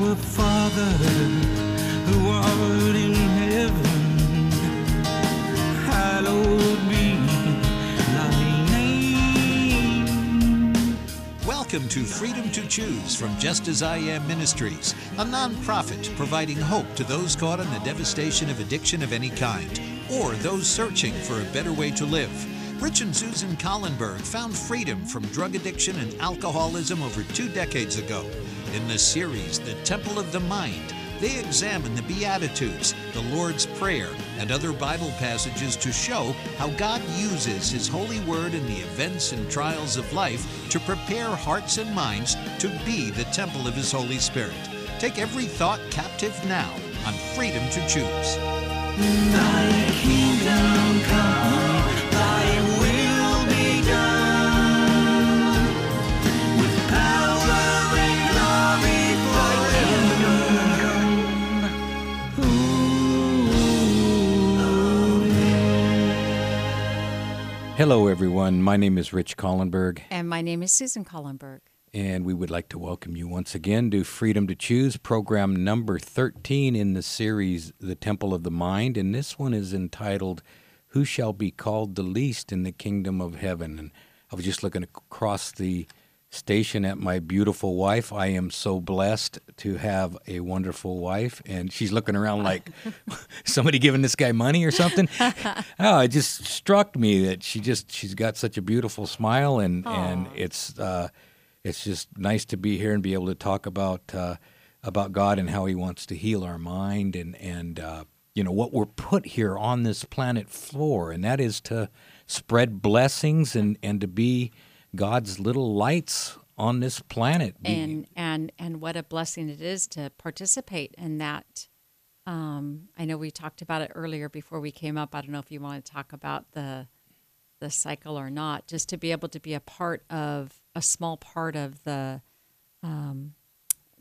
Our Father, who art in heaven, hallowed be thy name. Welcome to Freedom to Choose from Just As I Am Ministries, a nonprofit providing hope to those caught in the devastation of addiction of any kind, or those searching for a better way to live. Rich and Susan Collenberg found freedom from drug addiction and alcoholism over two decades ago. In the series, The Temple of the Mind, they examine the Beatitudes, the Lord's Prayer, and other Bible passages to show how God uses His holy word in the events and trials of life to prepare hearts and minds to be the temple of His Holy Spirit. Take every thought captive now on Freedom to Choose. Hello, everyone. My name is Rich Collenberg, And my name is Susan Collenberg. and we would like to welcome you once again to Freedom to Choose, program number 13 in the series, The Temple of the Mind. And this one is entitled, Who Shall Be Called the Least in the Kingdom of Heaven? And I was just looking across the station at my beautiful wife. I am so blessed to have a wonderful wife. And she's looking around like, somebody giving this guy money or something? oh, it just struck me that she just, she's got such a beautiful smile and, and it's, uh, it's just nice to be here and be able to talk about uh, about God and how He wants to heal our mind and and uh, you know what we're put here on this planet for, and that is to spread blessings and and to be God's little lights on this planet. And and and what a blessing it is to participate in that. Um, I know we talked about it earlier before we came up. I don't know if you want to talk about the the cycle or not. Just to be able to be a part of a small part of the um,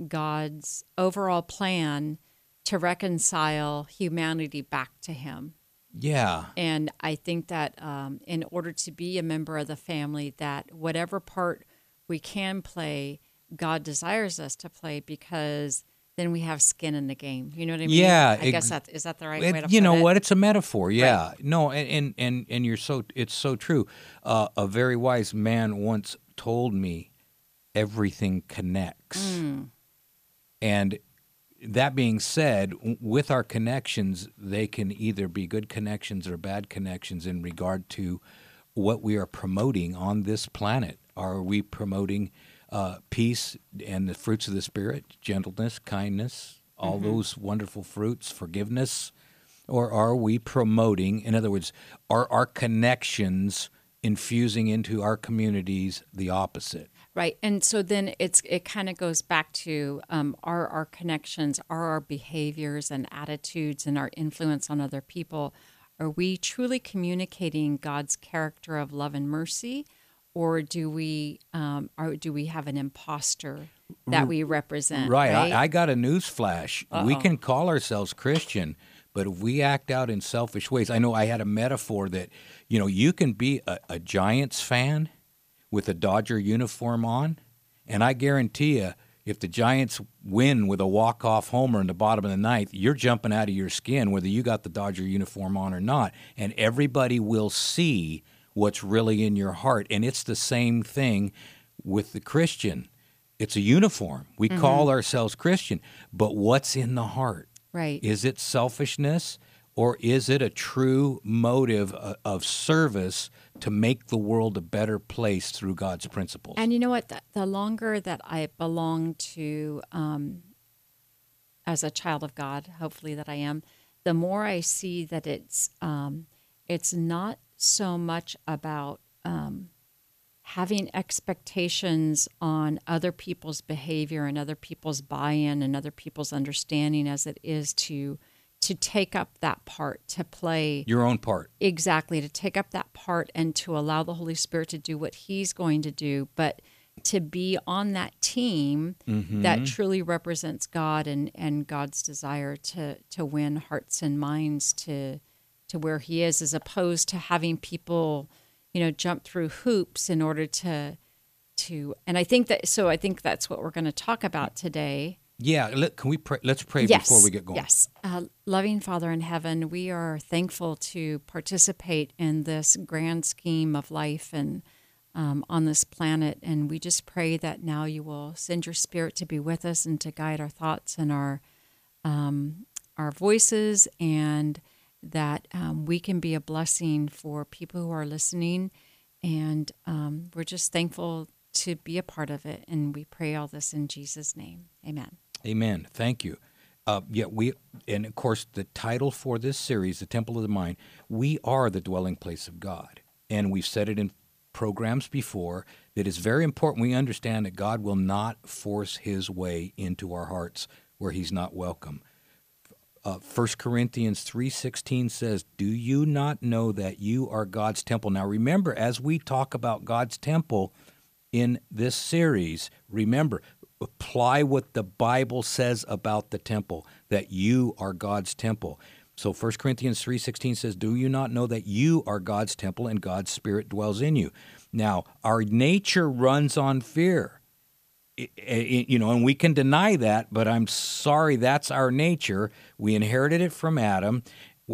God's overall plan to reconcile humanity back to Him. Yeah, And I think that um, in order to be a member of the family, that whatever part we can play, God desires us to play because then we have skin in the game. You know what I mean? Yeah, I guess that is that the right It- way to you know it? what? It's a metaphor. Yeah. No, and, and and and you're so it's so true. Uh, a very wise man once told me, everything connects. Mm. And that being said, with our connections, they can either be good connections or bad connections in regard to what we are promoting on this planet. Are we promoting uh, peace and the fruits of the Spirit, gentleness, kindness, all those wonderful fruits, forgiveness? Or are we promoting, in other words, are our connections infusing into our communities the opposite? Right, and so then it's it kind of goes back to um, are our connections, are our behaviors and attitudes and our influence on other people, are we truly communicating God's character of love and mercy, or do we um, or do we have an imposter that we represent? Right. Right. I, I got a news flash. We can call ourselves Christian, but if we act out in selfish ways, I know I had a metaphor that, you know, you can be a, a Giants fan with a Dodger uniform on, and I guarantee you, if the Giants win with a walk-off homer in the bottom of the ninth, you're jumping out of your skin whether you got the Dodger uniform on or not, and everybody will see what's really in your heart. And it's the same thing with the Christian. It's a uniform. We mm-hmm. call ourselves Christian, but what's in the heart? right. Is it selfishness or is it a true motive of service to make the world a better place through God's principles? And you know what? The, the longer that I belong to, um, as a child of God, hopefully that I am, the more I see that it's um, it's not so much about um, having expectations on other people's behavior and other people's buy-in and other people's understanding as it is to to take up that part to play Your own part. exactly to take up that part and to allow the holy spirit to do what he's going to do but to be on that team mm-hmm. that truly represents god and and god's desire to to win hearts and minds to to where he is as opposed to having people you know jump through hoops in order to to and i think that so i think that's what we're going to talk about today Yeah, let, can we pray? Let's pray yes. before we get going. Yes. Uh, loving Father in heaven, we are thankful to participate in this grand scheme of life and um, on this planet. And we just pray that now you will send your spirit to be with us and to guide our thoughts and our um, our voices, and that um, we can be a blessing for people who are listening. And um, we're just thankful to be a part of it. And we pray all this in Jesus' name. Amen. Amen. Thank you. Uh, we, and of course, the title for this series, The Temple of the Mind, we are the dwelling place of God. And we've said it in programs before that it's very important we understand that God will not force his way into our hearts where he's not welcome. Uh, 1 Corinthians 3:16 says, "Do you not know that you are God's temple?" Now remember as we talk about God's temple in this series, remember apply what the Bible says about the temple, that you are God's temple. So 1 Corinthians 3:16 says, "Do you not know that you are God's temple and God's spirit dwells in you?" Now, our nature runs on fear. You know, and we can deny that, but I'm sorry that's our nature. We inherited it from Adam.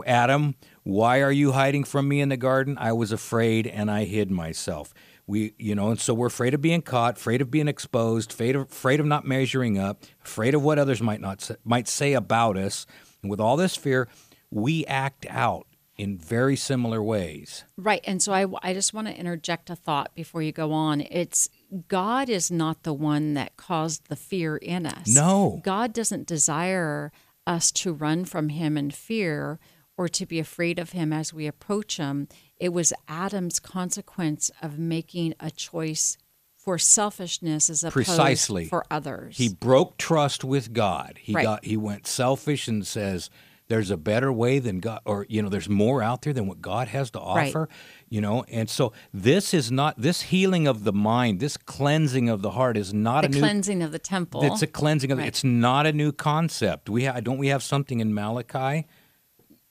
Adam, why are you hiding from me in the garden? I was afraid and I hid myself. We, you know, and so we're afraid of being caught, afraid of being exposed, afraid of, afraid of not measuring up, afraid of what others might not say, might say about us. And with all this fear, we act out in very similar ways. Right. And so I, I just want to interject a thought before you go on. It's God is not the one that caused the fear in us. No. God doesn't desire us to run from him in fear or to be afraid of him as we approach him. It was Adam's consequence of making a choice for selfishness as opposed Precisely. for others. He broke trust with God. He Right. got he went selfish and says there's a better way than God or you know there's more out there than what God has to offer, Right. you know. And so this is not this healing of the mind, this cleansing of the heart is not the a new cleansing of the temple. it's a cleansing of Right. it's not a new concept. We ha- don't we have something in Malachi?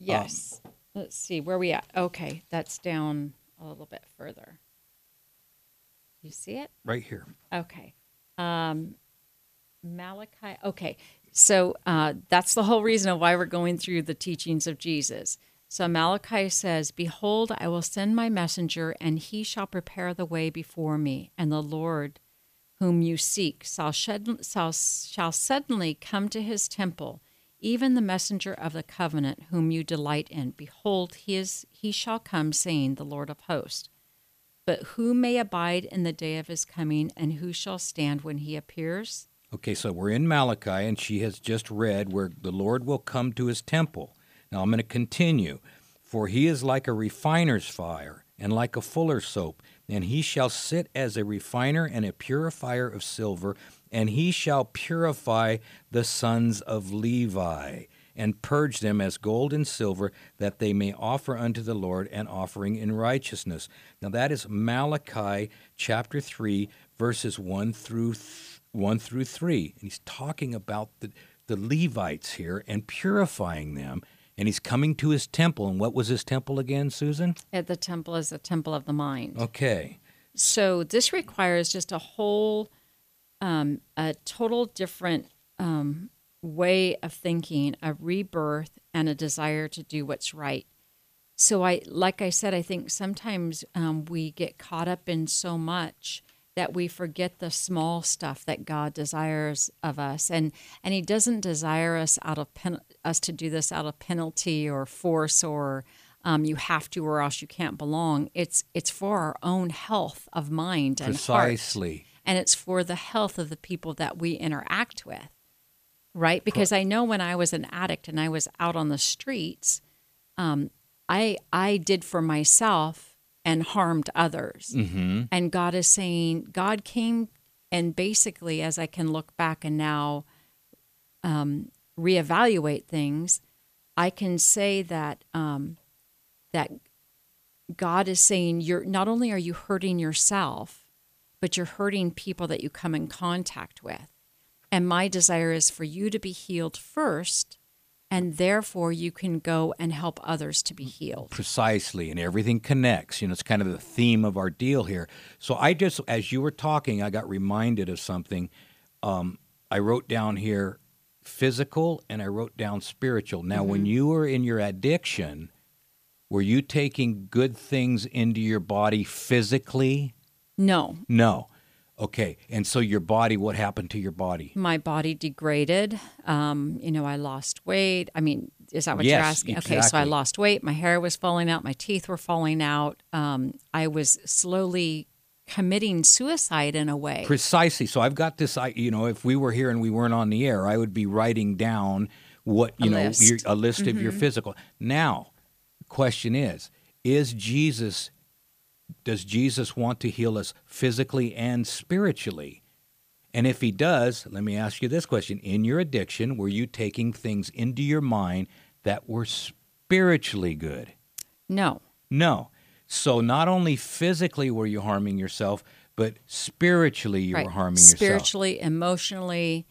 Yes. Um, Let's see where we at. Okay, that's down a little bit further. You see it? Right here. Okay. Um, Malachi. Okay. So uh, that's the whole reason of why we're going through the teachings of Jesus. So Malachi says, Behold, I will send my messenger, and he shall prepare the way before me, and the Lord whom you seek shall, shed, shall, shall suddenly come to his temple, even the messenger of the covenant whom you delight in. Behold, he, is, he shall come, saying, The Lord of hosts. But who may abide in the day of his coming, and who shall stand when he appears? Okay, so we're in Malachi, and she has just read where the Lord will come to his temple. Now I'm going to continue. For he is like a refiner's fire, and like a fuller's soap, and he shall sit as a refiner and a purifier of silver, and he shall purify the sons of Levi, and purge them as gold and silver, that they may offer unto the Lord an offering in righteousness. Now that is Malachi chapter 3, verses 1 through th- 1 through 3. And he's talking about the, the Levites here and purifying them. And he's coming to his temple. And what was his temple again, Susan? At the temple is the temple of the mind. Okay. So this requires just a whole, um, a total different um, way of thinking, a rebirth, and a desire to do what's right. So I, like I said, I think sometimes um, we get caught up in so much that we forget the small stuff that God desires of us, and and He doesn't desire us out of pen, us to do this out of penalty or force or um, you have to or else you can't belong. It's it's for our own health of mind and heart Precisely. and it's for the health of the people that we interact with right because i know when i was an addict and i was out on the streets um, i i did for myself and harmed others Mm-hmm. and god is saying god came and basically as i can look back and now um, reevaluate things i can say that um, that god is saying you're not only are you hurting yourself but you're hurting people that you come in contact with. And my desire is for you to be healed first, and therefore you can go and help others to be healed. Precisely. And everything connects. You know, it's kind of the theme of our deal here. So I just, as you were talking, I got reminded of something. Um, I wrote down here physical and I wrote down spiritual. Now, when you were in your addiction, were you taking good things into your body physically? No, No. Okay. And so your body, what happened to your body? my body degraded. Um, you know, I lost weight. I mean, is that what you're Yes, asking? Okay, so I lost weight. My hair was falling out. My teeth were falling out. Um, I was slowly committing suicide in a way. Precisely. So I've got this. I, you know, if we were here and we weren't on the air, I would be writing down what you A know, list. Mm-hmm. Your, a list of your physical. Now, question is: Is Jesus? Does Jesus want to heal us physically and spiritually? And if he does, let me ask you this question: In your addiction, were you taking things into your mind that were spiritually good? no, No. So not only physically were you harming yourself, but spiritually you right. were harming yourself. Spiritually, emotionally,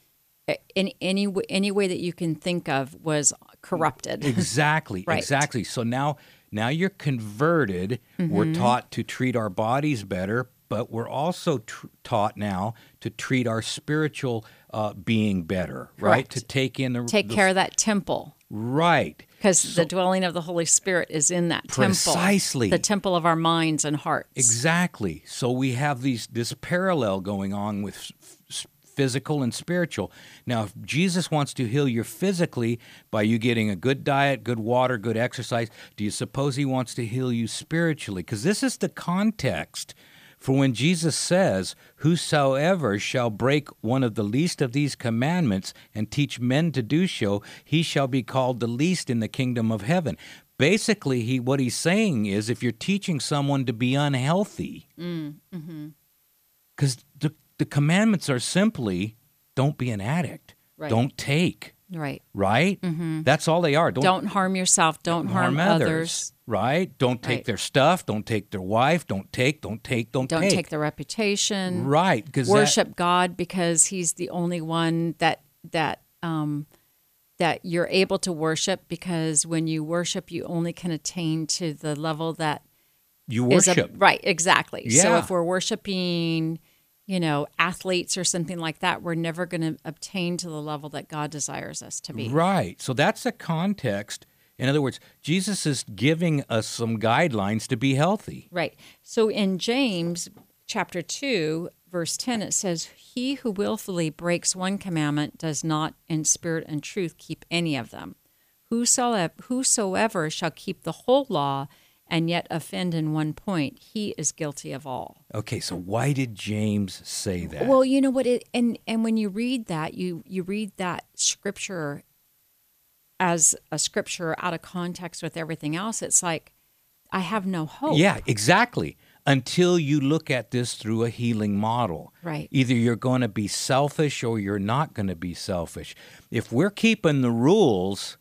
in any any way that you can think of was corrupted. Exactly. Right. Exactly. So now now you're converted. We're Mm-hmm. taught to treat our bodies better, but we're also tr- taught now to treat our spiritual uh, being better, right? To take in the Take the- care of that temple. Right. Because the dwelling of the Holy Spirit is in that Precisely. temple, precisely the temple of our minds and hearts. Exactly. So we have these this parallel going on with f- physical and spiritual. Now, if Jesus wants to heal you physically by you getting a good diet, good water, good exercise, do you suppose he wants to heal you spiritually? Because this is the context for when Jesus says, Whosoever shall break one of the least of these commandments and teach men to do so, he shall be called the least in the kingdom of heaven. Basically, he what he's saying is if you're teaching someone to be unhealthy, Mm, mm-hmm. because the, the commandments are simply don't be an addict, Right. don't take, Right. right? That's all they are. Don't, Don't harm yourself. Don't, harm, others. right? Don't take Right. their stuff. Don't take their wife. Don't take. Don't take. Don't, Don't take. take their reputation. right because Worship God because He's the only one that that um, that you're able to worship. Because when you worship, you only can attain to the level that you is a- worship. right, exactly. Yeah. So if we're worshiping, you know, athletes or something like that, we're never going to obtain to the level that God desires us to be. Right. So that's the context. In other words, Jesus is giving us some guidelines to be healthy. Right. So in James chapter 2, verse 10, it says, He who willfully breaks one commandment does not in spirit and truth keep any of them. Whosoever, whosoever shall keep the whole law and yet offend in one point, he is guilty of all. Okay, so why did James say that? Well, you know what it and and when you read that, you you read that scripture as a scripture out of context with everything else, it's like I have no hope. Yeah, exactly. Until you look at this through a healing model. Right. Either you're going to be selfish or you're not going to be selfish. If we're keeping the rules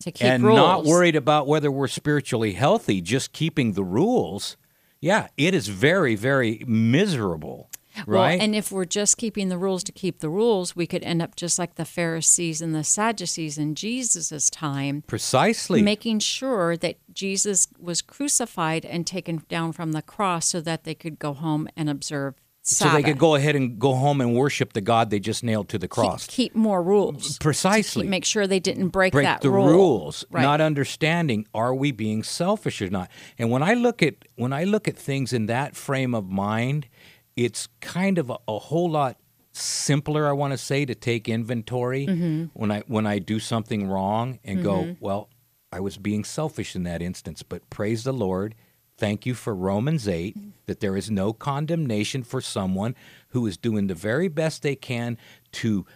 To keep and rules. not worried about whether we're spiritually healthy, just keeping the rules, yeah, it is very, very miserable. Well, Right? and if we're just keeping the rules to keep the rules, we could end up just like the Pharisees and the Sadducees in Jesus' time, Precisely. making sure that Jesus was crucified and taken down from the cross so that they could go home and observe so they could go ahead and go home and worship the God they just nailed to the cross. Keep, more rules. Precisely. Keep- make sure they didn't break, break that the rule. rules, Right. not understanding are we being selfish or not. And when I look at when I look at things in that frame of mind, it's kind of a, a whole lot simpler. I want to say to take inventory Mm-hmm. when I when I do something wrong and go, well, I was being selfish in that instance, but praise the Lord. Thank you for Romans 8 mm-hmm. that there is no condemnation for someone who is doing the very best they can to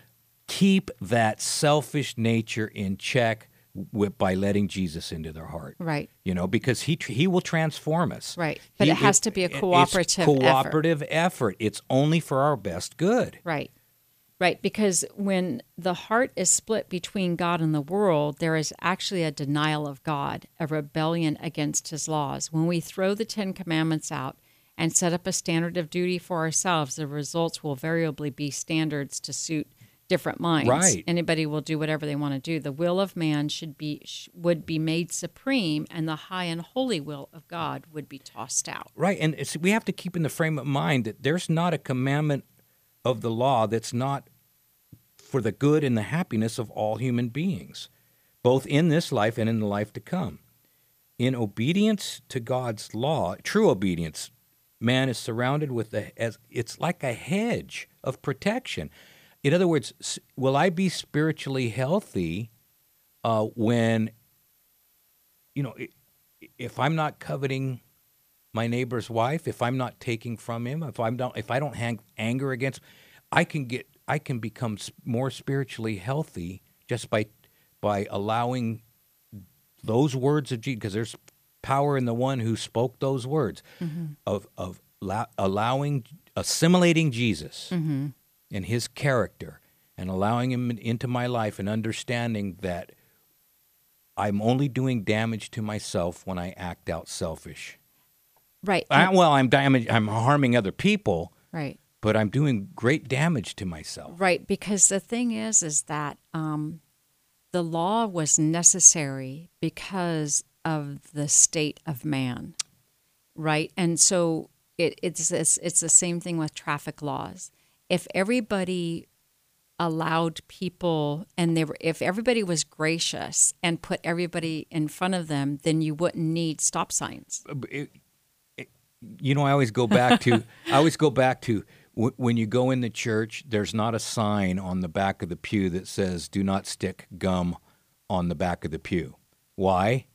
keep that selfish nature in check with, by letting Jesus into their heart. Right. You know, because he he will transform us. Right. But He- it has to be a it's cooperative effort. cooperative effort. It's only for our best good. Right. Right. Because when the heart is split between God and the world, there is actually a denial of God, a rebellion against his laws. When we throw the Ten Commandments out and set up a standard of duty for ourselves, the results will variably be standards to suit different minds. Right. Anybody will do whatever they want to do. The will of man should be would be made supreme and the high and holy will of God would be tossed out. Right. And it's, we have to keep in the frame of mind that there's not a commandment of the law that's not for the good and the happiness of all human beings, both in this life and in the life to come. In obedience to God's law, true obedience, man is surrounded with the as it's like a hedge of protection. In other words, will I be spiritually healthy uh, when you know if I'm not coveting my neighbor's wife, if I'm not taking from him, if I'm not, if I don't hang anger against, I can get, I can become more spiritually healthy just by, by allowing those words of Jesus, because there's power in the one who spoke those words mm-hmm. of of la- allowing, assimilating Jesus mm-hmm. and His character, and allowing Him into my life, and understanding that I'm only doing damage to myself when I act out selfish. Right. I, well, I'm damage. I'm harming other people, right. but I'm doing great damage to myself. Right, because the thing is, is that um, the law was necessary because of the state of man, right? And so it, it's, it's it's the same thing with traffic laws. If everybody allowed people and they were, if everybody was gracious and put everybody in front of them, then you wouldn't need stop signs. It- it- you know, I always go back to. I always go back to w- when you go in the church. There's not a sign on the back of the pew that says "Do not stick gum on the back of the pew." Why?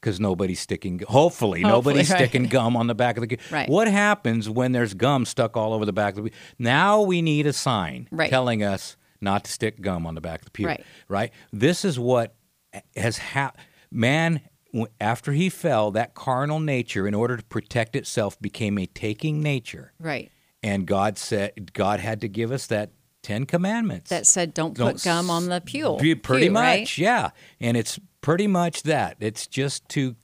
Because nobody's sticking. Hopefully, nobody's right. sticking gum on the back of the pew. Right. What happens when there's gum stuck all over the back of the pew? Now we need a sign Right. telling us not to stick gum on the back of the pew. Right. Right. This is what has happened. Man, after he fell, that carnal nature, in order to protect itself, became a taking nature, Right. and God said God had to give us that Ten Commandments. That said, don't, Don't put gum on the pew. Pretty pew, much, right? yeah. And it's pretty much that. It's just to,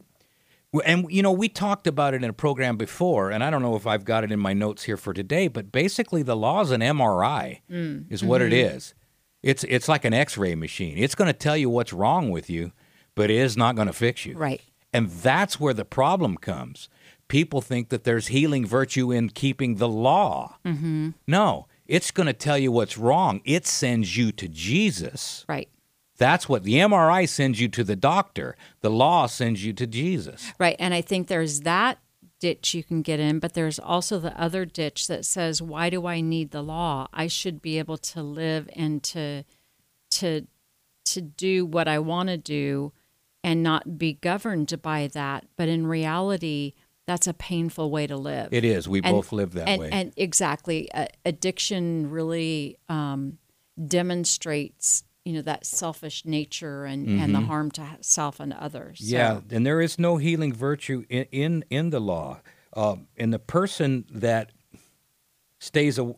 and you know, we talked about it in a program before, and I don't know if I've got it in my notes here for today, but basically, the law is an MRI, Mm. is what it Mm-hmm. is. It's it's like an X-ray machine. It's going to tell you what's wrong with you, but it is not going to fix you. Right. And that's where the problem comes. People think that there's healing virtue in keeping the law. Mm-hmm. No, it's going to tell you what's wrong. It sends you to Jesus. Right. That's what the MRI sends you to the doctor. The law sends you to Jesus. Right. And I think there's that ditch you can get in, but there's also the other ditch that says, why do I need the law? I should be able to live and to to to do what I want to do and not be governed by that. But in reality, that's a painful way to live. It is. We And- both live that and, way. And exactly, uh, addiction really um, demonstrates, you know, that selfish nature and, and the harm to self and others. So- Mm-hmm. yeah, and there is no healing virtue in in, in the law. Uh, and the person that stays a,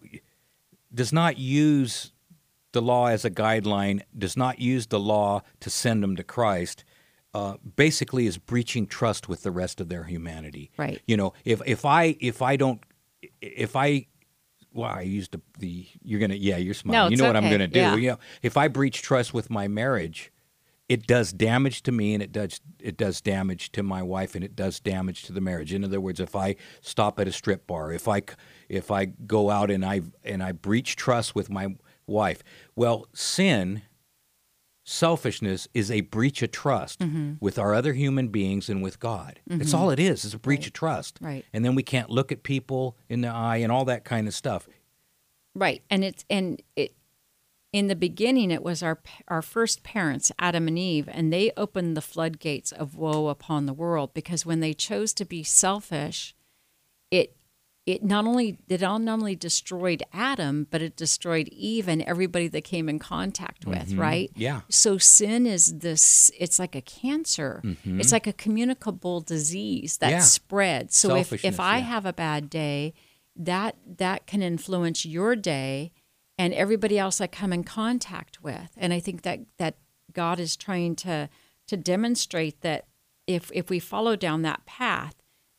does not use the law as a guideline, does not use the law to send them to Christ. Uh, basically, is breaching trust with the rest of their humanity. Right. You know, if if I if I don't if I well, I used the, the you're gonna yeah you're smiling. No, you know what I'm gonna do. Yeah. You know, if I breach trust with my marriage, it does damage to me and it does it does damage to my wife and it does damage to the marriage. In other words, if I stop at a strip bar, if i if I go out and I and I breach trust with my wife, well, sin selfishness is a breach of trust Mm-hmm. with our other human beings and with God. It's all it is. It's a breach of trust. Right. And then we can't look at people in the eye and all that kind of stuff. Right, and it's and it in the beginning it was our our first parents Adam and Eve and they opened the floodgates of woe upon the world because when they chose to be selfish it not only it not only destroyed Adam but it destroyed Eve and everybody that came in contact with mm-hmm. right Yeah. so sin is this it's like a cancer mm-hmm. it's like a communicable disease that Yeah. spreads so if, if i yeah. have a bad day that that can influence your day and everybody else i come in contact with and i think that that god is trying to to demonstrate that if if we follow down that path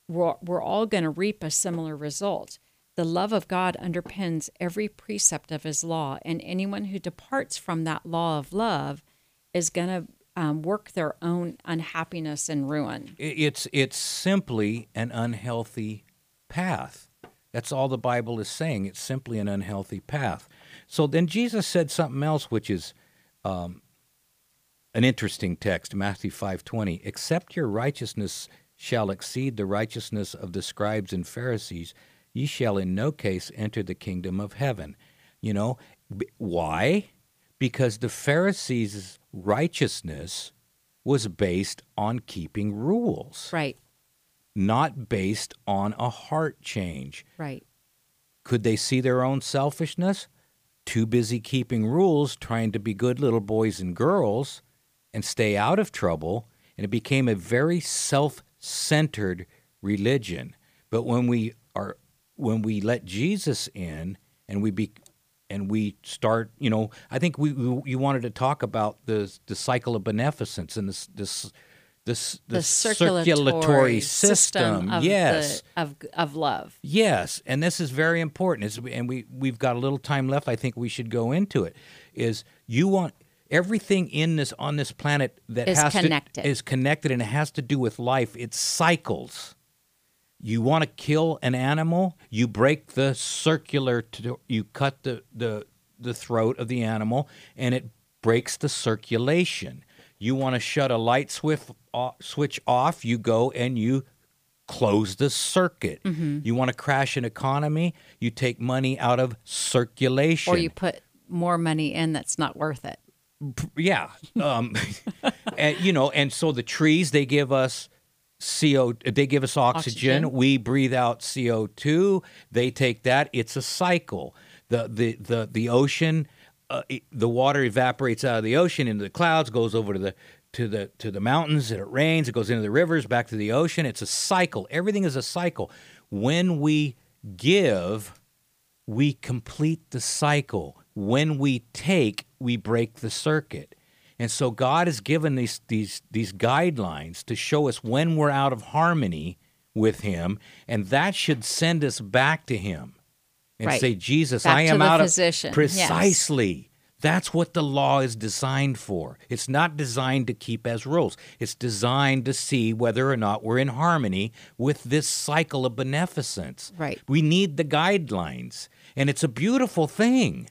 we're, we're all going to reap a similar result the love of god underpins every precept of his law and anyone who departs from that law of love is going to um, work their own unhappiness and ruin It's it's simply an unhealthy path. That's all the Bible is saying. It's simply an unhealthy path. So then Jesus said something else, which is um, an interesting text, Matthew five twenty. Except your righteousness shall exceed the righteousness of the scribes and Pharisees, ye shall in no case enter the kingdom of heaven. You know b- why? Because the Pharisees' righteousness was based on keeping rules, Right. not based on a heart change. Right. Could they see their own selfishness? Too busy keeping rules, trying to be good little boys and girls and stay out of trouble, and it became a very self-centered religion. But when we are when we let Jesus in and we be and we start, you know, I think we, we you wanted to talk about the the cycle of beneficence and this this this The this circulatory, system, of, yes. the, of of love. Yes, and this is very important. It's, and we we've got a little time left. I think we should go into it. Is you want everything in this on this planet that Is has connected. to is connected and it has to do with life. It cycles. You want to kill an animal, you break the circular. To, you cut the the the throat of the animal, and it breaks the circulation. You want to shut a light swif- off, switch off, you go and you close the circuit. Mm-hmm. You want to crash an economy, you take money out of circulation. Or you put more money in that's not worth it. Yeah. Um, and, you know, and so the trees, they give us CO, they give us oxygen. Oxygen. We breathe out CO2. They take that. It's a cycle. The, the, the, the ocean, uh, it- the water evaporates out of the ocean into the clouds, goes over to the, to the, to the mountains, and it rains, it goes into the rivers, back to the ocean. It's a cycle. Everything is a cycle. When we give, we complete the cycle. When we take, we break the circuit. And so God has given these these these guidelines to show us when we're out of harmony with him, and that should send us back to him. And Right. say, Jesus, Back I am out physician, of yes. precisely. That's what the law is designed for. It's not designed to keep as rules. It's designed to see whether or not we're in harmony with this cycle of beneficence. Right. We need the guidelines. And it's a beautiful thing.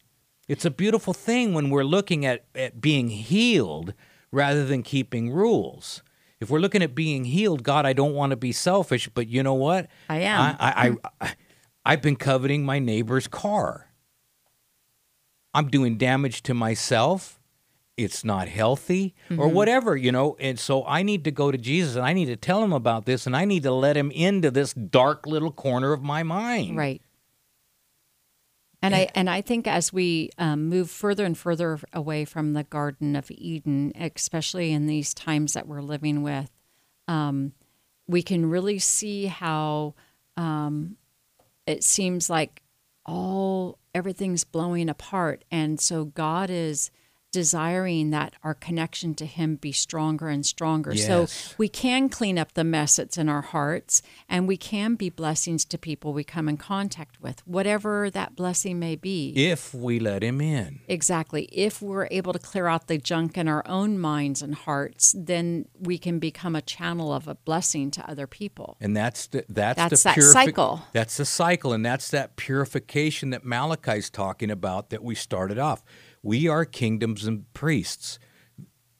It's a beautiful thing when we're looking at, at being healed rather than keeping rules. If we're looking at being healed, God, I don't want to be selfish, but you know what? I am. I, I, I, I've been coveting my neighbor's car. I'm doing damage to myself. It's not healthy or mm-hmm. whatever, you know. And so I need to go to Jesus and I need to tell him about this and I need to let him into this dark little corner of my mind. Right. And I and I think as we um, move further and further away from the Garden of Eden, especially in these times that we're living with, um, we can really see how um, it seems like all everything's blowing apart, and so God is desiring that our connection to him be stronger and stronger so we can clean up the mess that's in our hearts and we can be blessings to people we come in contact with whatever that blessing may be If we let him in. Exactly. If we're able to clear out the junk in our own minds and hearts, then we can become a channel of a blessing to other people. And that's the that's, That's the that purifi- cycle. That's the cycle, and that's that purification that Malachi's talking about that we started off. We are kingdoms and priests.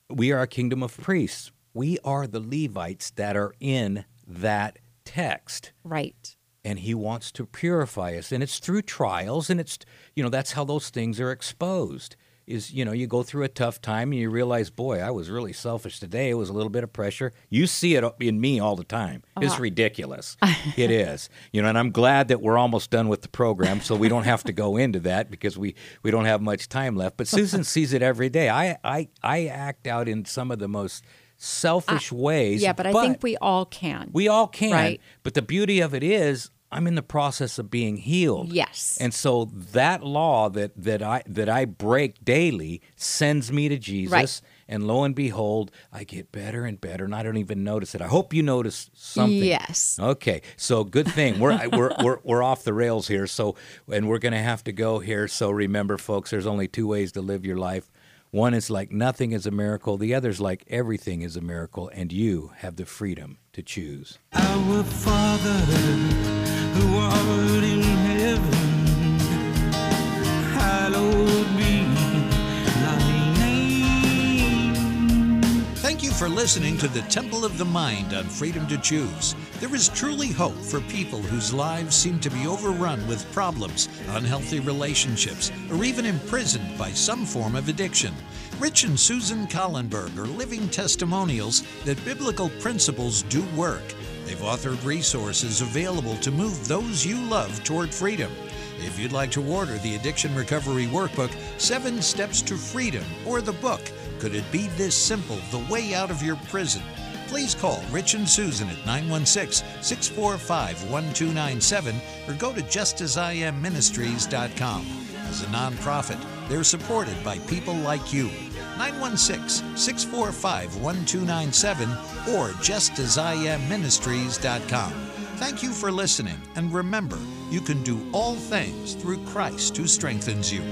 We are a kingdom of priests. We are the Levites that are in that text. Right. And he wants to purify us. And it's through trials, and it's you know, that's how those things are exposed. Is you know, you go through a tough time and you realize, boy, I was really selfish today. It was a little bit of pressure. You see it in me all the time. It's uh-huh. ridiculous. it is. You know, and I'm glad that we're almost done with the program, so we don't have to go into that because we we don't have much time left. But Susan sees it every day. I I I act out in some of the most selfish ways. Yeah, but I think we all can. we all can. Right. But the beauty of it is I'm in the process of being healed. Yes. And so that law that that I that I break daily sends me to Jesus. Right. And lo and behold, I get better and better, and I don't even notice it. I hope you notice something. Yes. Okay, so good thing we're we're we're we're off the rails here. So and we're going to have to go here. So remember, folks, there's only two ways to live your life. One is like nothing is a miracle. The other's like everything is a miracle, and you have the freedom to choose. Our Father, who art in for listening to the Temple of the Mind on Freedom to Choose. There is truly hope for people whose lives seem to be overrun with problems, unhealthy relationships, or even imprisoned by some form of addiction. Rich and Susan Collenberg are living testimonials that biblical principles do work. They've authored resources available to move those you love toward freedom. If you'd like to order the Addiction Recovery Workbook, Seven Steps to Freedom, or the book, Could It Be This Simple The Way Out of Your Prison? Please call Rich and Susan at 916 645 1297 or go to justasiamministries.com. As a nonprofit, they're supported by people like you. 916 645 1297 or justasiamministries.com. Thank you for listening, and remember, you can do all things through Christ who strengthens you.